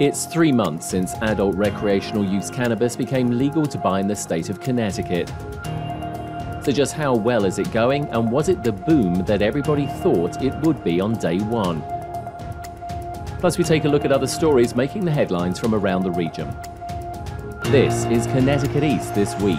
It's three months since adult recreational use cannabis became legal to buy in the state of Connecticut. So, just how well is it going, and was it the boom that everybody thought it would be on day one? Plus, we take a look at other stories making the headlines from around the region. This is Connecticut East This Week.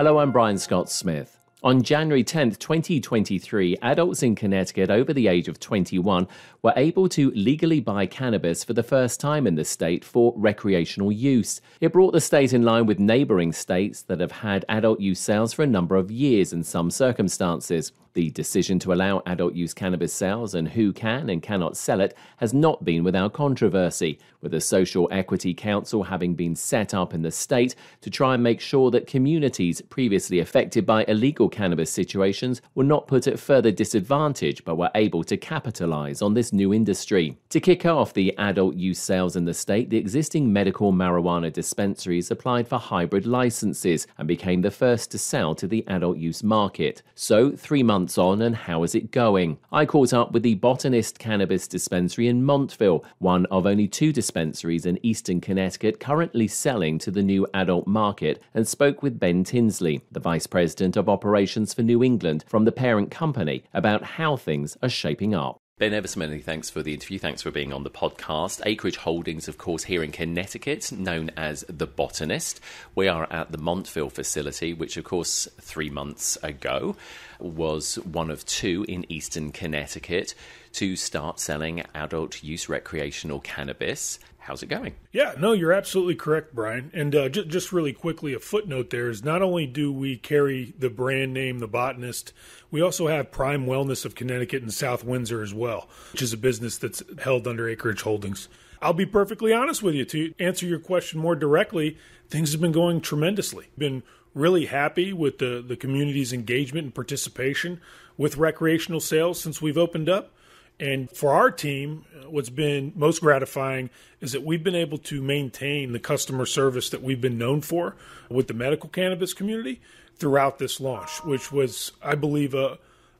Hello, I'm Brian Scott Smith. On January 10, 2023, adults in Connecticut over the age of 21 were able to legally buy cannabis for the first time in the state for recreational use. It brought the state in line with neighboring states that have had adult use sales for a number of years in some circumstances. The decision to allow adult use cannabis sales and who can and cannot sell it has not been without controversy, with the Social Equity Council having been set up in the state to try and make sure that communities previously affected by illegal cannabis situations were not put at further disadvantage but were able to capitalize on this new industry. To kick off the adult use sales in the state, the existing medical marijuana dispensaries applied for hybrid licenses and became the first to sell to the adult use market. So, three months months on and how is it going? I caught up with the Botanist Cannabis Dispensary in Montville, one of only two dispensaries in eastern Connecticut currently selling to the new adult market, and spoke with Ben Tinsley, the Vice President of Operations for New England from the parent company, about how things are shaping up. Ben ever so many thanks for the interview. Thanks for being on the podcast. Acreage Holdings, of course, here in Connecticut, known as The Botanist. We are at the Montville facility, which, of course, three months ago was one of two in eastern Connecticut to start selling adult use recreational cannabis. How's it going? Yeah, no, you're absolutely correct, Brian. And uh, just, just really quickly, a footnote there is not only do we carry the brand name, The Botanist, we also have Prime Wellness of Connecticut and South Windsor as well, which is a business that's held under Acreage Holdings. I'll be perfectly honest with you. To answer your question more directly, things have been going tremendously. Been really happy with the, the community's engagement and participation with recreational sales since we've opened up. And for our team, what's been most gratifying is that we've been able to maintain the customer service that we've been known for with the medical cannabis community throughout this launch, which was, I believe, a,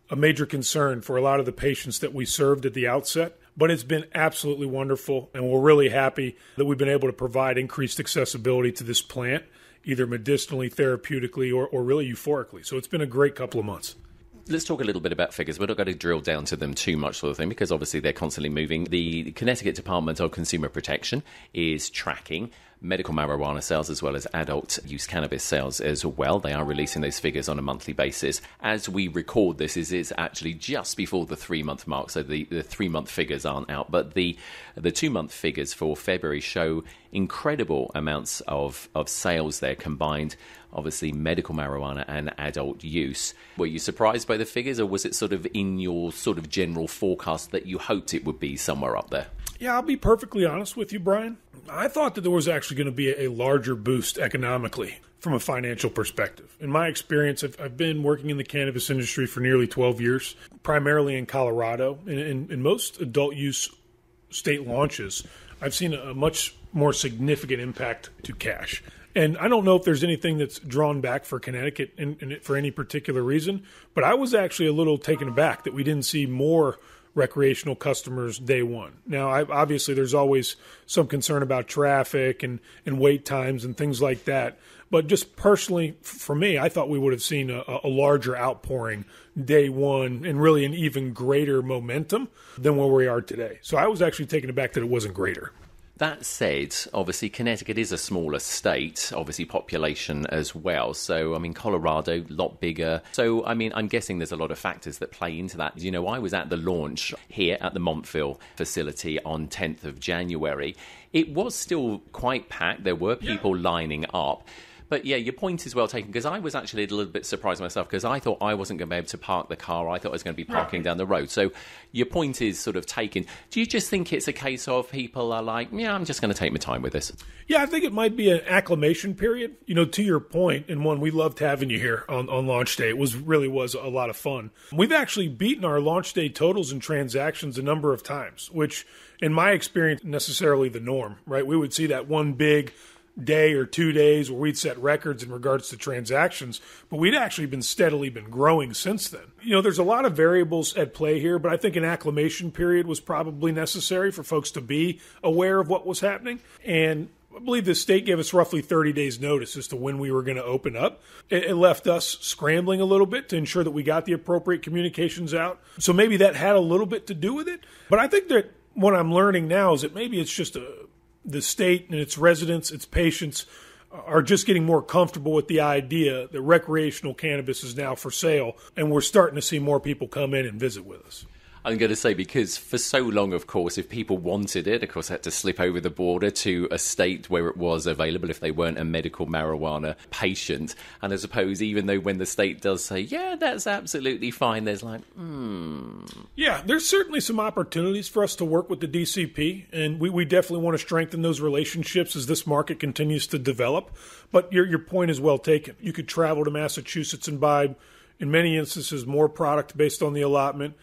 a major concern for a lot of the patients that we served at the outset. But it's been absolutely wonderful, and we're really happy that we've been able to provide increased accessibility to this plant, either medicinally, therapeutically, or, or really euphorically. So it's been a great couple of months let's talk a little bit about figures. We're not going to drill down to them too much, sort of thing, because obviously they're constantly moving. The Connecticut Department of Consumer Protection is tracking medical marijuana sales as well as adult use cannabis sales as well. They are releasing those figures on a monthly basis. As we record this, is it's actually just before the three month mark, so the, the three month figures aren't out, but the the two month figures for February show incredible amounts of, of sales there combined. Obviously, medical marijuana and adult use. Were you surprised by the figures, or was it sort of in your sort of general forecast that you hoped it would be somewhere up there? Yeah, I'll be perfectly honest with you, Brian. I thought that there was actually going to be a larger boost economically from a financial perspective. In my experience, I've, I've been working in the cannabis industry for nearly 12 years, primarily in Colorado. In, in, in most adult use state launches, I've seen a much more significant impact to cash. And I don't know if there's anything that's drawn back for Connecticut in, in for any particular reason, but I was actually a little taken aback that we didn't see more recreational customers day one. Now, I, obviously, there's always some concern about traffic and, and wait times and things like that. But just personally, for me, I thought we would have seen a, a larger outpouring day one and really an even greater momentum than where we are today. So I was actually taken aback that it wasn't greater. That said, obviously Connecticut is a smaller state, obviously population as well. So I mean Colorado, a lot bigger. So I mean I'm guessing there's a lot of factors that play into that. You know, I was at the launch here at the Montville facility on 10th of January. It was still quite packed. There were people yeah. lining up. But yeah, your point is well taken because I was actually a little bit surprised myself because I thought I wasn't going to be able to park the car. I thought I was going to be parking down the road. So your point is sort of taken. Do you just think it's a case of people are like, yeah, I'm just going to take my time with this? Yeah, I think it might be an acclimation period. You know, to your point, and one we loved having you here on, on launch day. It was really was a lot of fun. We've actually beaten our launch day totals and transactions a number of times, which in my experience necessarily the norm, right? We would see that one big day or two days where we'd set records in regards to transactions, but we'd actually been steadily been growing since then. You know, there's a lot of variables at play here, but I think an acclimation period was probably necessary for folks to be aware of what was happening. And I believe the state gave us roughly 30 days notice as to when we were going to open up. It, left us scrambling a little bit to ensure that we got the appropriate communications out. So maybe that had a little bit to do with it. But I think that what I'm learning now is that maybe it's just a the state and its residents, its patients, are just getting more comfortable with the idea that recreational cannabis is now for sale, and we're starting to see more people come in and visit with us. I'm going to say because for so long, of course, if people wanted it, of course, they had to slip over the border to a state where it was available if they weren't a medical marijuana patient. And I suppose even though when the state does say, yeah, that's absolutely fine, there's like, hmm. Yeah, there's certainly some opportunities for us to work with the DCP, and we, we definitely want to strengthen those relationships as this market continues to develop. But your, your point is well taken. You could travel to Massachusetts and buy, in many instances, more product based on the allotment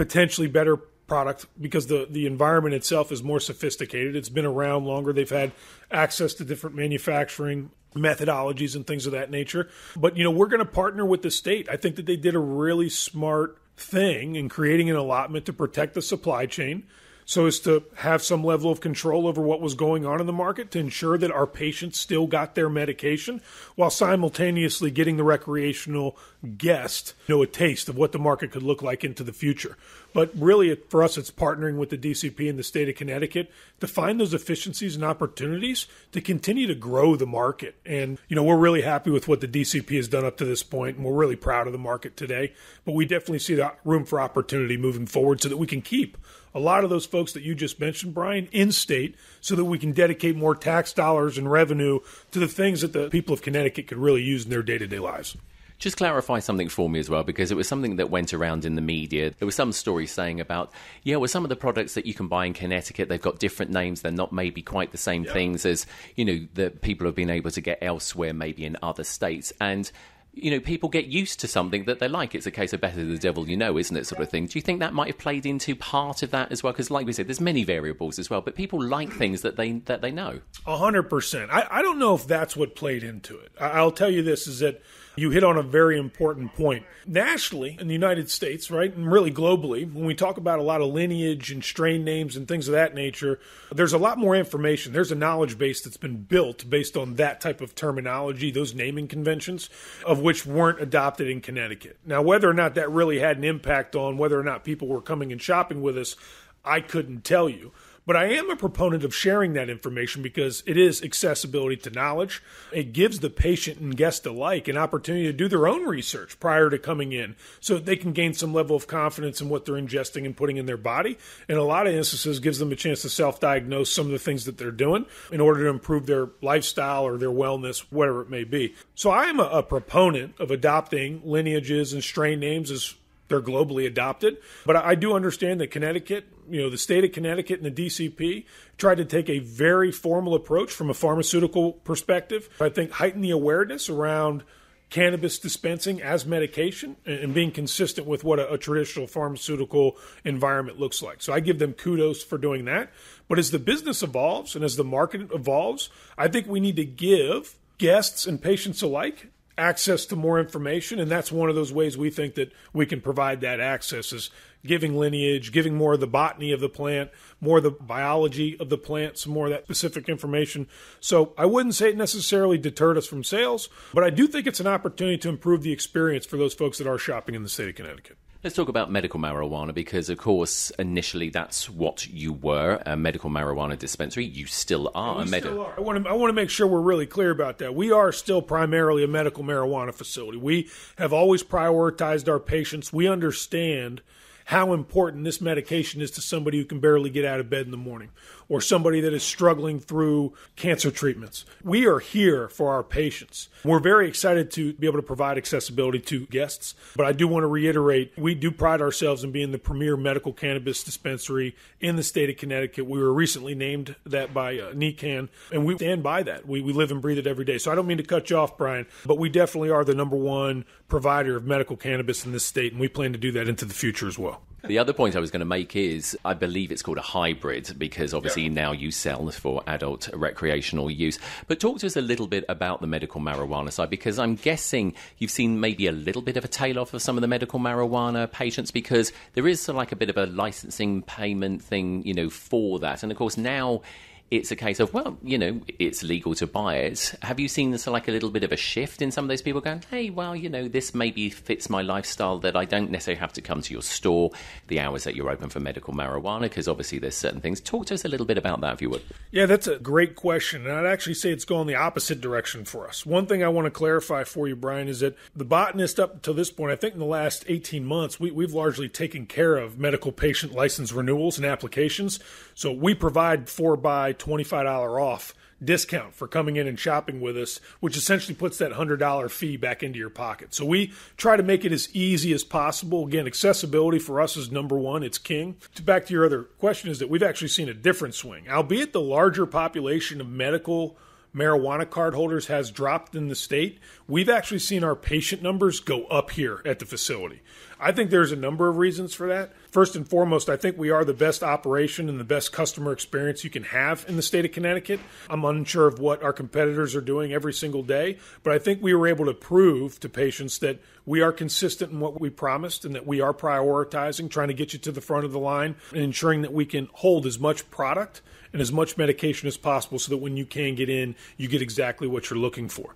potentially better product because the the environment itself is more sophisticated. It's been around longer. They've had access to different manufacturing methodologies and things of that nature. But you know, we're going to partner with the state. I think that they did a really smart thing in creating an allotment to protect the supply chain so as to have some level of control over what was going on in the market to ensure that our patients still got their medication while simultaneously getting the recreational guest you know a taste of what the market could look like into the future. But really for us it's partnering with the DCP in the state of Connecticut to find those efficiencies and opportunities to continue to grow the market. And you know we're really happy with what the DCP has done up to this point and we're really proud of the market today. But we definitely see that room for opportunity moving forward so that we can keep a lot of those folks that you just mentioned, Brian, in state, so that we can dedicate more tax dollars and revenue to the things that the people of Connecticut could really use in their day to day lives. Just clarify something for me as well, because it was something that went around in the media. There was some story saying about, yeah, well, some of the products that you can buy in Connecticut, they've got different names. They're not maybe quite the same things as, you know, that people have been able to get elsewhere, maybe in other states. And you know, people get used to something that they like. It's a case of better the devil you know, isn't it, sort of thing. Do you think that might have played into part of that as well? Because, like we said, there's many variables as well, but people like things that they that they know. A hundred percent. I don't know if that's what played into it. I'll tell you this: is that you hit on a very important point. Nationally, in the United States, right, and really globally, when we talk about a lot of lineage and strain names and things of that nature, there's a lot more information. There's a knowledge base that's been built based on that type of terminology, those naming conventions, of which weren't adopted in Connecticut. Now, whether or not that really had an impact on whether or not people were coming and shopping with us, I couldn't tell you. But I am a proponent of sharing that information because it is accessibility to knowledge. It gives the patient and guest alike an opportunity to do their own research prior to coming in so that they can gain some level of confidence in what they're ingesting and putting in their body. In a lot of instances, gives them a chance to self diagnose some of the things that they're doing in order to improve their lifestyle or their wellness, whatever it may be. So I am a, a proponent of adopting lineages and strain names as they're globally adopted. But I do understand that Connecticut, you know, the state of Connecticut and the DCP tried to take a very formal approach from a pharmaceutical perspective. I think heighten the awareness around cannabis dispensing as medication and being consistent with what a, a, traditional pharmaceutical environment looks like. So I give them kudos for doing that. But as the business evolves and as the market evolves, I think we need to give guests and patients alike access to more information and that's one of those ways we think that we can provide that access is giving lineage giving more of the botany of the plant more of the biology of the plant some more of that specific information. So i wouldn't say it necessarily deterred us from sales but i do think it's an opportunity to improve the experience for those folks that are shopping in the state of connecticut Let's talk about medical marijuana because, of course, initially that's what you were a medical marijuana dispensary. You still are a medical. I want to I want to make sure we're really clear about that. We are still primarily a medical marijuana facility. We have always prioritized our patients. We understand how important this medication is to somebody who can barely get out of bed in the morning or somebody that is struggling through cancer treatments. We are here for our patients. We're very excited to be able to provide accessibility to guests, but I do want to reiterate we do pride ourselves in being the premier medical cannabis dispensary in the state of Connecticut. We were recently named that by uh, NECAN, and we stand by that. We, we live and breathe it every day. So I don't mean to cut you off, Brian, but we definitely are the number one provider of medical cannabis in this state, and we plan to do that into the future as well. The other point I was going to make is I believe it's called a hybrid because obviously yeah. now you sell for adult recreational use. But talk to us a little bit about the medical marijuana side because I'm guessing you've seen maybe a little bit of a tail off of some of the medical marijuana patients because there is like a bit of a licensing payment thing, you know, for that. And of course now it's a case of well, you know, it's legal to buy it. Have you seen this like a little bit of a shift in some of those people going, hey, well, you know, this maybe fits my lifestyle that I don't necessarily have to come to your store the hours that you're open for medical marijuana because obviously there's certain things. Talk to us a little bit about that, if you would. Yeah, that's a great question, and I'd actually say it's going the opposite direction for us. One thing I want to clarify for you, Brian, is that the botanist up until this point, I think in the last 18 months, we, we've largely taken care of medical patient license renewals and applications. So we provide four by $25 off discount for coming in and shopping with us, which essentially puts that $100 fee back into your pocket. So we try to make it as easy as possible. Again, accessibility for us is number one, it's king. Back to your other question, is that we've actually seen a different swing, albeit the larger population of medical marijuana card holders has dropped in the state, we've actually seen our patient numbers go up here at the facility. I think there's a number of reasons for that. First and foremost, I think we are the best operation and the best customer experience you can have in the state of Connecticut. I'm unsure of what our competitors are doing every single day, but I think we were able to prove to patients that we are consistent in what we promised and that we are prioritizing, trying to get you to the front of the line and ensuring that we can hold as much product and as much medication as possible so that when you can get in, you get exactly what you're looking for.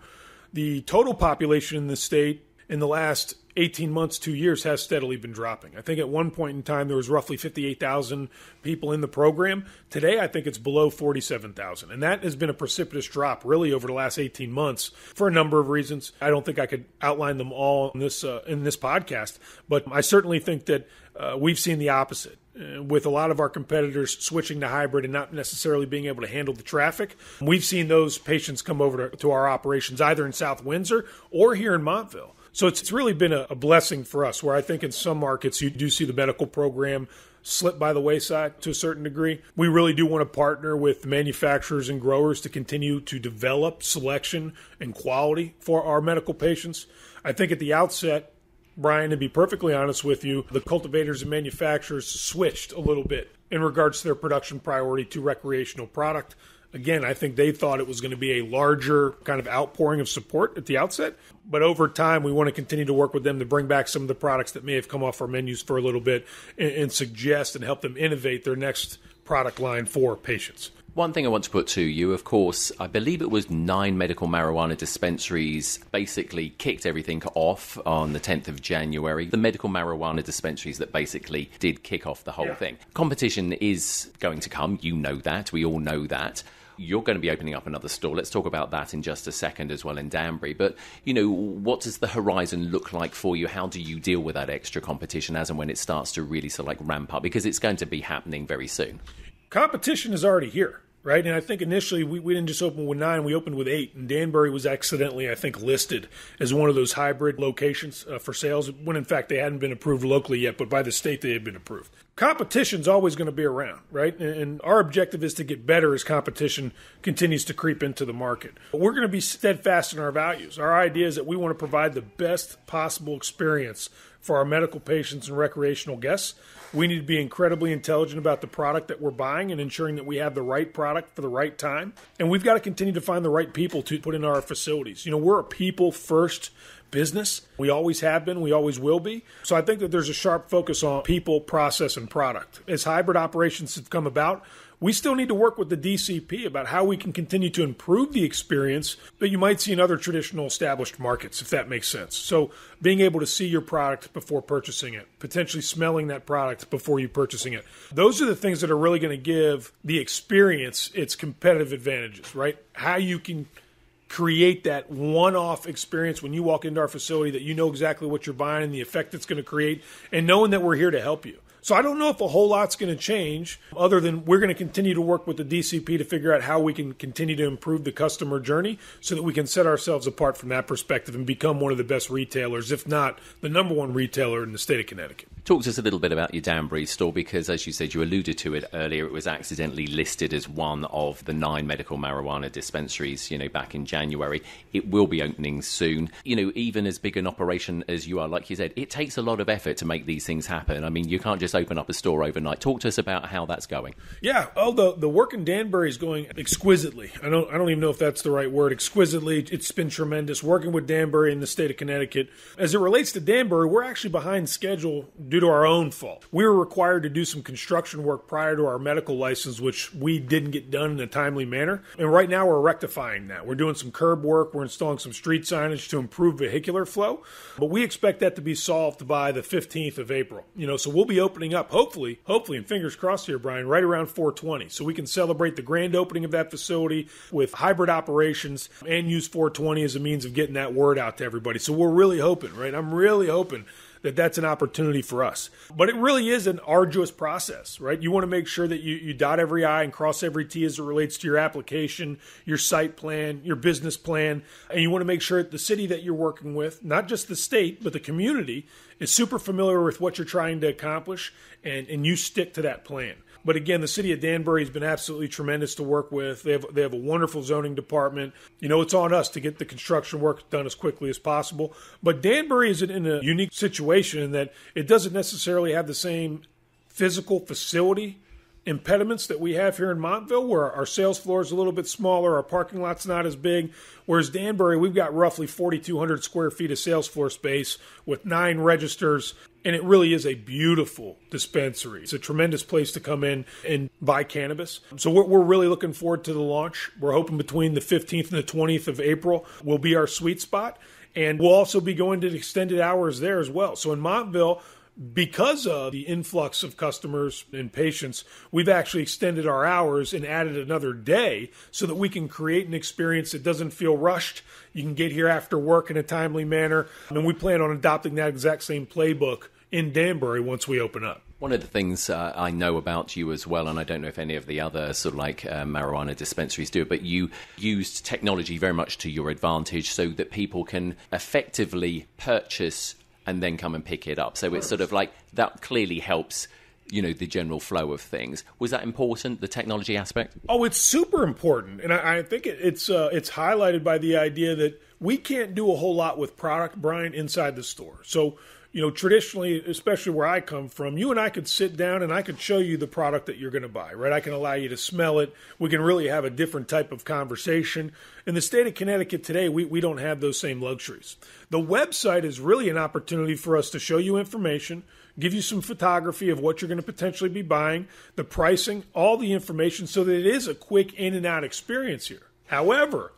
The total population in the state in the last 18 months, two years has steadily been dropping. I think at one point in time there was roughly 58,000 people in the program. Today, I think it's below 47,000. And that has been a precipitous drop really over the last 18 months for a number of reasons. I don't think I could outline them all in this, uh, in this podcast, but I certainly think that uh, we've seen the opposite. Uh, with a lot of our competitors switching to hybrid and not necessarily being able to handle the traffic, we've seen those patients come over to, to our operations either in South Windsor or here in Montville. So it's, it's really been a, a blessing for us, where I think in some markets you do see the medical program slip by the wayside to a certain degree. We really do want to partner with manufacturers and growers to continue to develop selection and quality for our medical patients. I think at the outset, Brian, to be perfectly honest with you, the cultivators and manufacturers switched a little bit in regards to their production priority to recreational product. Again, I think they thought it was going to be a larger kind of outpouring of support at the outset. But over time, we want to continue to work with them to bring back some of the products that may have come off our menus for a little bit and, and suggest and help them innovate their next product line for patients. One thing I want to put to you, of course, I believe it was nine medical marijuana dispensaries basically kicked everything off on the 10th of January. The medical marijuana dispensaries that basically did kick off the whole yeah. thing. Competition is going to come. You know that. We all know that. You're going to be opening up another store. Let's talk about that in just a second as well in Danbury. But, you know, what does the horizon look like for you? How do you deal with that extra competition as and when it starts to really sort of like ramp up? Because it's going to be happening very soon. Competition is already here right? And I think initially we, we didn't just open with nine, we opened with eight. And Danbury was accidentally, I think, listed as one of those hybrid locations uh, for sales when in fact they hadn't been approved locally yet, but by the state they had been approved. Competition's always going to be around, right? And, and our objective is to get better as competition continues to creep into the market. But we're going to be steadfast in our values. Our idea is that we want to provide the best possible experience for our medical patients and recreational guests. We need to be incredibly intelligent about the product that we're buying and ensuring that we have the right product for the right time. And we've got to continue to find the right people to put in our facilities. You know, we're a people first business. We always have been, we always will be. So I think that there's a sharp focus on people, process, and product. As hybrid operations have come about, we still need to work with the DCP about how we can continue to improve the experience that you might see in other traditional established markets, if that makes sense. So, being able to see your product before purchasing it, potentially smelling that product before you purchasing it. Those are the things that are really going to give the experience its competitive advantages, right? How you can create that one-off experience when you walk into our facility that you know exactly what you're buying and the effect it's going to create and knowing that we're here to help you. So I don't know if a whole lot's going to change other than we're going to continue to work with the DCP to figure out how we can continue to improve the customer journey so that we can set ourselves apart from that perspective and become one of the best retailers, if not the number one retailer in the state of Connecticut. Talk to us a little bit about your Danbury store because, as you said, you alluded to it earlier. It was accidentally listed as one of the nine medical marijuana dispensaries, you know, back in January. It will be opening soon. You know, even as big an operation as you are, like you said, it takes a lot of effort to make these things happen. I mean, you can't just open up a store overnight. Talk to us about how that's going. Yeah. Oh, the the work in Danbury is going exquisitely. I don't I don't even know if that's the right word. Exquisitely. It's been tremendous working with Danbury in the state of Connecticut. As it relates to Danbury, we're actually behind schedule due to our own fault. We were required to do some construction work prior to our medical license, which we didn't get done in a timely manner. And right now we're rectifying that. We're doing some curb work, we're installing some street signage to improve vehicular flow, but we expect that to be solved by the 15th of April. You know, so we'll be opening up hopefully, hopefully and fingers crossed here Brian, right around 420 so we can celebrate the grand opening of that facility with hybrid operations and use 420 as a means of getting that word out to everybody. So we're really hoping, right? I'm really hoping that that's an opportunity for us. But it really is an arduous process, right? You want to make sure that you, you dot every I and cross every T as it relates to your application, your site plan, your business plan, and you want to make sure that the city that you're working with, not just the state, but the community, is super familiar with what you're trying to accomplish and, and you stick to that plan. But again, the city of Danbury has been absolutely tremendous to work with. They have they have a wonderful zoning department. You know, it's on us to get the construction work done as quickly as possible. But Danbury is in a unique situation in that it doesn't necessarily have the same physical facility impediments that we have here in Montville, where our sales floor is a little bit smaller, our parking lot's not as big. Whereas Danbury, we've got roughly 4,200 square feet of sales floor space with nine registers, and it really is a beautiful dispensary. It's a tremendous place to come in and buy cannabis. So we're, we're really looking forward to the launch. We're hoping between the 15th and the 20th of April will be our sweet spot. And we'll also be going to extended hours there as well. So in Montville, because of the influx of customers and patients, we've actually extended our hours and added another day so that we can create an experience that doesn't feel rushed. You can get here after work in a timely manner. And we plan on adopting that exact same playbook in Danbury once we open up. One of the things uh, I know about you as well, and I don't know if any of the other sort of like uh, marijuana dispensaries do it, but you used technology very much to your advantage so that people can effectively purchase and then come and pick it up. So it's sort of like that clearly helps you know the general flow of things. Was that important, the technology aspect? Oh, it's super important, and I, I think it, it's uh, it's highlighted by the idea that we can't do a whole lot with product, Brian, inside the store. So you know, traditionally, especially where I come from, you and I could sit down and I could show you the product that you're going to buy, right? I can allow you to smell it. We can really have a different type of conversation. In the state of Connecticut today, we, we don't have those same luxuries. The website is really an opportunity for us to show you information, give you some photography of what you're going to potentially be buying, the pricing, all the information, so that it is a quick in and out experience here. However,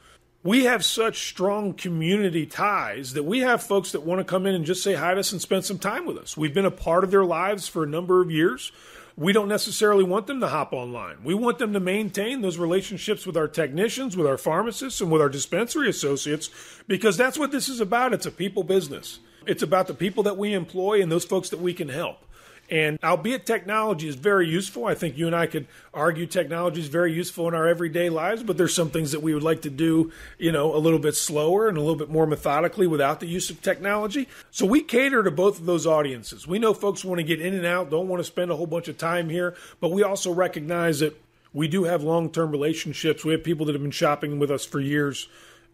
we have such strong community ties that we have folks that want to come in and just say hi to us and spend some time with us. We've been a part of their lives for a number of years. We don't necessarily want them to hop online. We want them to maintain those relationships with our technicians, with our pharmacists, and with our dispensary associates because that's what this is about. It's a people business. It's about the people that we employ and those folks that we can help. And albeit technology is very useful, I think you and I could argue technology is very useful in our everyday lives, but there's some things that we would like to do, you know, a little bit slower and a little bit more methodically without the use of technology. So we cater to both of those audiences. We know folks want to get in and out, don't want to spend a whole bunch of time here, but we also recognize that we do have long term relationships. We have people that have been shopping with us for years.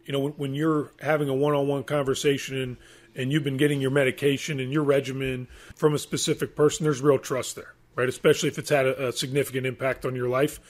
You know, when, you're having a one on one conversation and and you've been getting your medication and your regimen from a specific person, there's real trust there, right? Especially if it's had a, a significant impact on your life.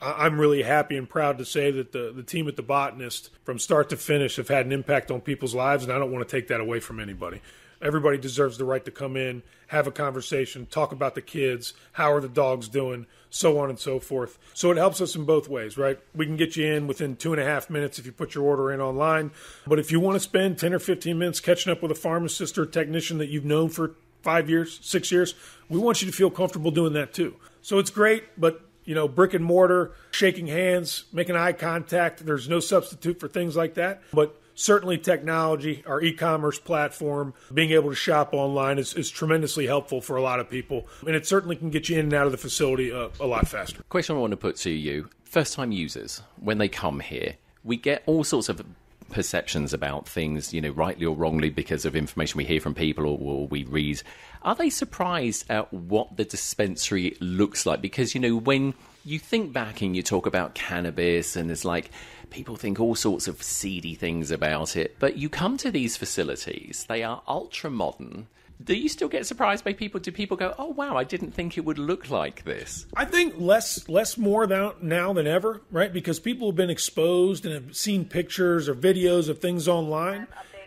I'm really happy and proud to say that the, the team at the Botanist, from start to finish, have had an impact on people's lives, and I don't want to take that away from anybody. Everybody deserves the right to come in, have a conversation, talk about the kids, how are the dogs doing, so on and so forth. So it helps us in both ways, right? We can get you in within two and a half minutes if you put your order in online. But if you want to spend 10 or 15 minutes catching up with a pharmacist or technician that you've known for five years, six years, we want you to feel comfortable doing that too. So it's great, but you know, brick and mortar, shaking hands, making eye contact, there's no substitute for things like that. But certainly technology, our e-commerce platform, being able to shop online is, is, tremendously helpful for a lot of people, and it certainly can get you in and out of the facility a, a lot faster. Question I want to put to you: first-time users, when they come here, we get all sorts of perceptions about things, you know, rightly or wrongly, because of information we hear from people or, or, we read. Are they surprised at what the dispensary looks like? Because, you know, when you think back and you talk about cannabis and it's like people think all sorts of seedy things about it, but you come to these facilities, they are ultra modern do you still get surprised by people? Do people go, "Oh wow, I didn't think it would look like this"? I think less less more now than ever, right? Because people have been exposed and have seen pictures or videos of things online.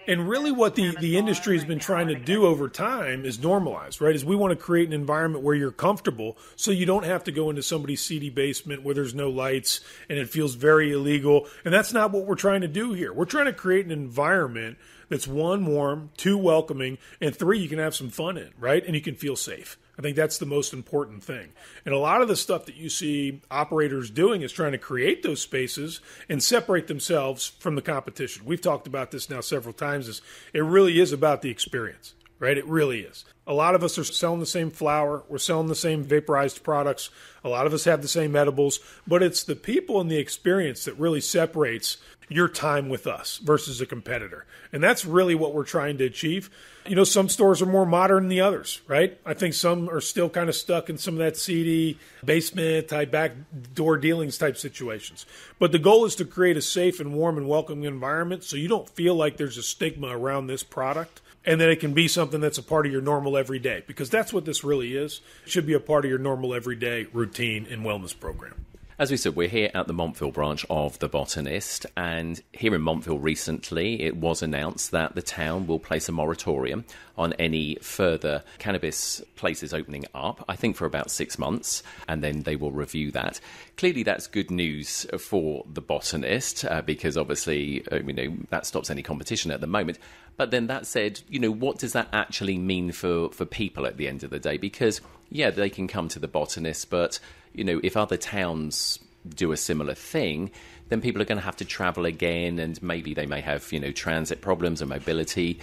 And really, what the, the industry has been trying to do over time is normalize, right? Is we want to create an environment where you're comfortable so you don't have to go into somebody's seedy basement where there's no lights and it feels very illegal. And that's not what we're trying to do here. We're trying to create an environment that's one, warm, two, welcoming, and three, you can have some fun in, right? And you can feel safe. I think that's the most important thing. And a lot of the stuff that you see operators doing is trying to create those spaces and separate themselves from the competition. We've talked about this now several times. Is it really is about the experience, right? It really is. A lot of us are selling the same flour, we're selling the same vaporized products. A lot of us have the same edibles, but it's the people and the experience that really separates your time with us versus a competitor. And that's really what we're trying to achieve. You know, some stores are more modern than the others, right? I think some are still kind of stuck in some of that seedy basement type back door dealings type situations. But the goal is to create a safe and warm and welcoming environment so you don't feel like there's a stigma around this product and that it can be something that's a part of your normal everyday because that's what this really is. It should be a part of your normal everyday routine and wellness program. As we said, we're here at the Montville branch of The Botanist, and here in Montville recently, it was announced that the town will place a moratorium on any further cannabis places opening up, I think for about six months, and then they will review that. Clearly, that's good news for The Botanist, uh, because obviously, uh, you know, that stops any competition at the moment. But then that said, you know, what does that actually mean for, for people at the end of the day? Because, yeah, they can come to The Botanist, but you know, if other towns do a similar thing, then people are going to have to travel again, and maybe they may have you know transit problems and mobility.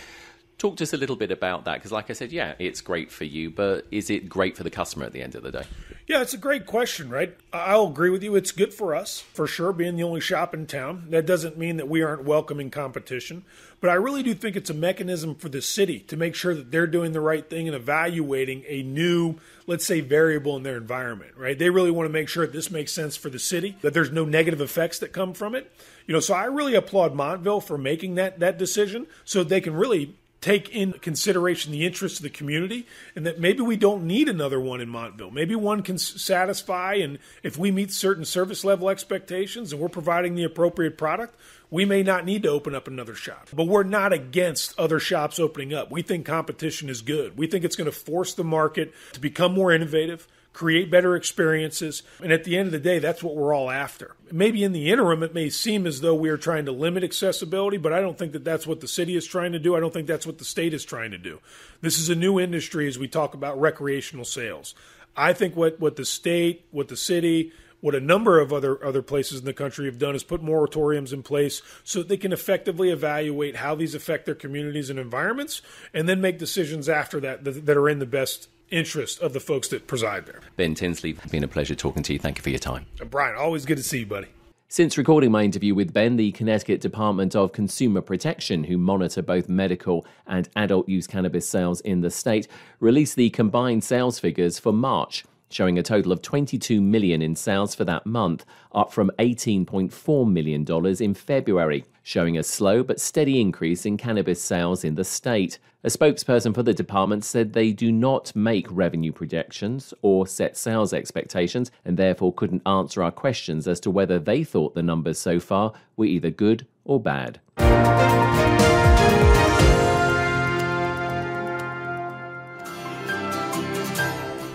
Talk to us a little bit about that because, like I said, yeah, it's great for you, but is it great for the customer at the end of the day? Yeah, it's a great question, right? I'll agree with you. It's good for us, for sure, being the only shop in town. That doesn't mean that we aren't welcoming competition, but I really do think it's a mechanism for the city to make sure that they're doing the right thing and evaluating a new, let's say, variable in their environment, right? They really want to make sure that this makes sense for the city, that there's no negative effects that come from it. You know, so I really applaud Montville for making that that decision so they can really take in consideration the interests of the community and that maybe we don't need another one in Montville. Maybe one can satisfy, and if we meet certain service level expectations and we're providing the appropriate product, we may not need to open up another shop. But we're not against other shops opening up. We think competition is good. We think it's going to force the market to become more innovative, create better experiences. And at the end of the day, that's what we're all after. Maybe in the interim, it may seem as though we are trying to limit accessibility, but I don't think that that's what the city is trying to do. I don't think that's what the state is trying to do. This is a new industry as we talk about recreational sales. I think what, what the state, what the city, what a number of other other places in the country have done is put moratoriums in place so that they can effectively evaluate how these affect their communities and environments and then make decisions after that that, that are in the best interest of the folks that preside there. Ben Tinsley, it's been a pleasure talking to you. Thank you for your time. And Brian, always good to see you, buddy. Since recording my interview with Ben, the Connecticut Department of Consumer Protection, who monitor both medical and adult use cannabis sales in the state, released the combined sales figures for March showing a total of 22 million in sales for that month, up from 18.4 million dollars in February, showing a slow but steady increase in cannabis sales in the state. A spokesperson for the department said they do not make revenue projections or set sales expectations and therefore couldn't answer our questions as to whether they thought the numbers so far were either good or bad.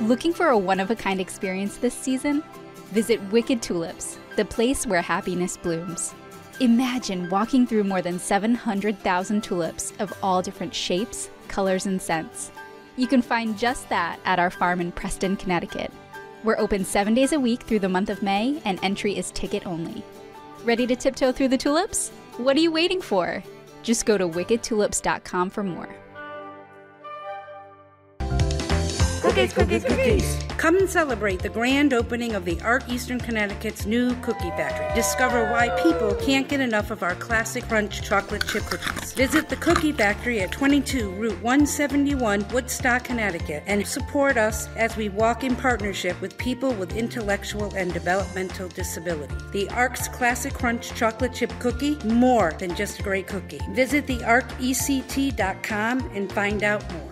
Looking for a one of a kind experience this season? Visit Wicked Tulips, the place where happiness blooms. Imagine walking through more than 700,000 tulips of all different shapes, colors, and scents. You can find just that at our farm in Preston, Connecticut. We're open seven days a week through the month of May, and entry is ticket only. Ready to tiptoe through the tulips? What are you waiting for? Just go to wickedtulips.com for more. Cookies, cookies, cookies. Come and celebrate the grand opening of the Arc Eastern Connecticut's new cookie factory. Discover why people can't get enough of our classic crunch chocolate chip cookies. Visit the Cookie Factory at 22 Route 171, Woodstock, Connecticut, and support us as we walk in partnership with people with intellectual and developmental disability. The Arc's classic crunch chocolate chip cookie, more than just a great cookie. Visit thearcect.com and find out more.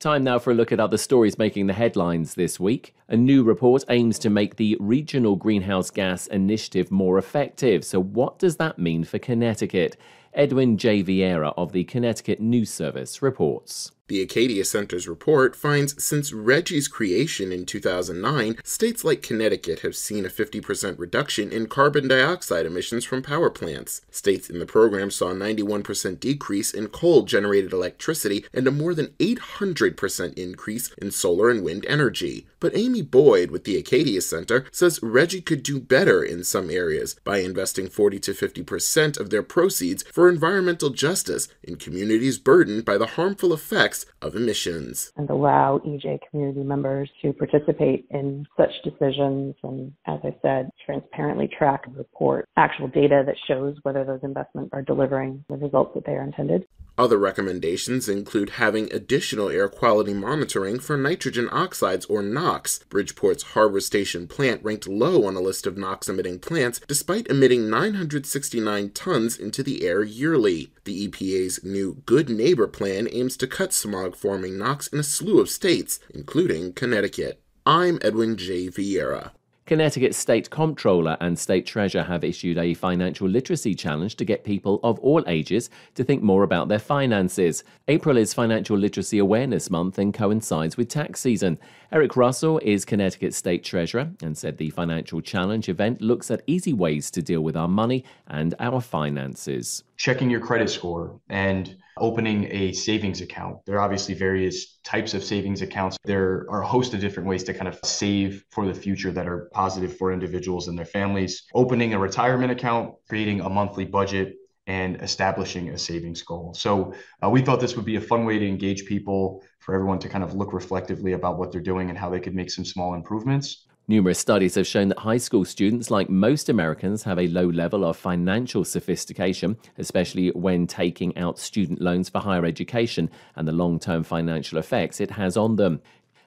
Time now for a look at other stories making the headlines this week. A new report aims to make the Regional Greenhouse Gas Initiative more effective. So, what does that mean for Connecticut? Edwin J. Viera of the Connecticut News Service reports. The Acadia Center's report finds since RGGI's creation in 2009, states like Connecticut have seen a 50% reduction in carbon dioxide emissions from power plants. States in the program saw a 91% decrease in coal generated electricity and a more than 800% increase in solar and wind energy. But Amy Boyd with the Acadia Center says RGGI could do better in some areas by investing 40 to 50% of their proceeds for environmental justice in communities burdened by the harmful effects of emissions. And allow EJ community members to participate in such decisions and, as I said, transparently track and report actual data that shows whether those investments are delivering the results that they are intended. Other recommendations include having additional air quality monitoring for nitrogen oxides or NOx. Bridgeport's Harbor Station plant ranked low on a list of NOx emitting plants despite emitting 969 tons into the air yearly. The EPA's new Good Neighbor plan aims to cut smog forming NOx in a slew of states, including Connecticut. I'm Edwin J. Viera. Connecticut State Comptroller and State Treasurer have issued a financial literacy challenge to get people of all ages to think more about their finances. April is Financial Literacy Awareness Month and coincides with tax season. Erick Russell is Connecticut State Treasurer and said the financial challenge event looks at easy ways to deal with our money and our finances. Checking your credit score and opening a savings account. There are obviously various types of savings accounts. There are a host of different ways to kind of save for the future that are positive for individuals and their families. Opening a retirement account, creating a monthly budget, and establishing a savings goal. So uh, we thought this would be a fun way to engage people for everyone to kind of look reflectively about what they're doing and how they could make some small improvements. Numerous studies have shown that high school students, like most Americans, have a low level of financial sophistication, especially when taking out student loans for higher education and the long term financial effects it has on them.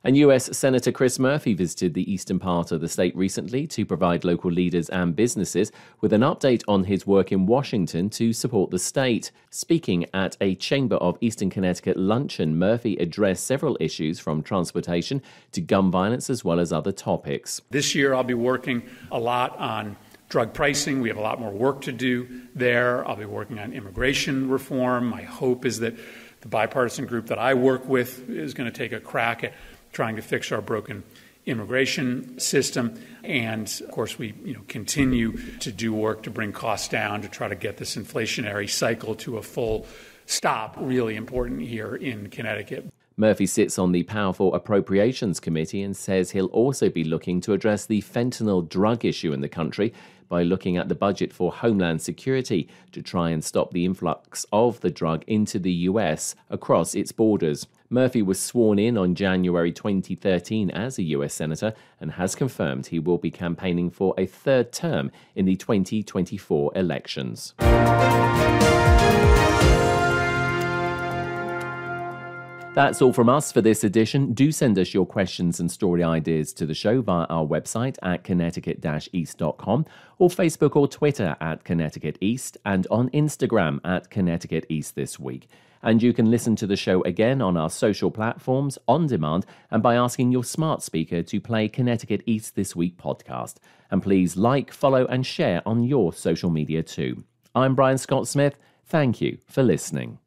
And US Senator Chris Murphy visited the eastern part of the state recently to provide local leaders and businesses with an update on his work in Washington to support the state. Speaking at a Chamber of Eastern Connecticut luncheon, Murphy addressed several issues from transportation to gun violence as well as other topics. This year, I'll be working a lot on drug pricing. We have a lot more work to do there. I'll be working on immigration reform. My hope is that the bipartisan group that I work with is going to take a crack at trying to fix our broken immigration system. And of course, we you know, continue to do work to bring costs down to try to get this inflationary cycle to a full stop. Really important here in Connecticut. Murphy sits on the powerful Appropriations Committee and says he'll also be looking to address the fentanyl drug issue in the country by looking at the budget for Homeland Security to try and stop the influx of the drug into the US across its borders. Murphy was sworn in on January 2013 as a US Senator and has confirmed he will be campaigning for a third term in the 2024 elections. That's all from us for this edition. Do send us your questions and story ideas to the show via our website at connecticut east.com or Facebook or Twitter at Connecticut East and on Instagram at Connecticut East This Week. And you can listen to the show again on our social platforms on demand and by asking your smart speaker to play Connecticut East This Week podcast. And please like, follow, and share on your social media too. I'm Brian Scott Smith. Thank you for listening.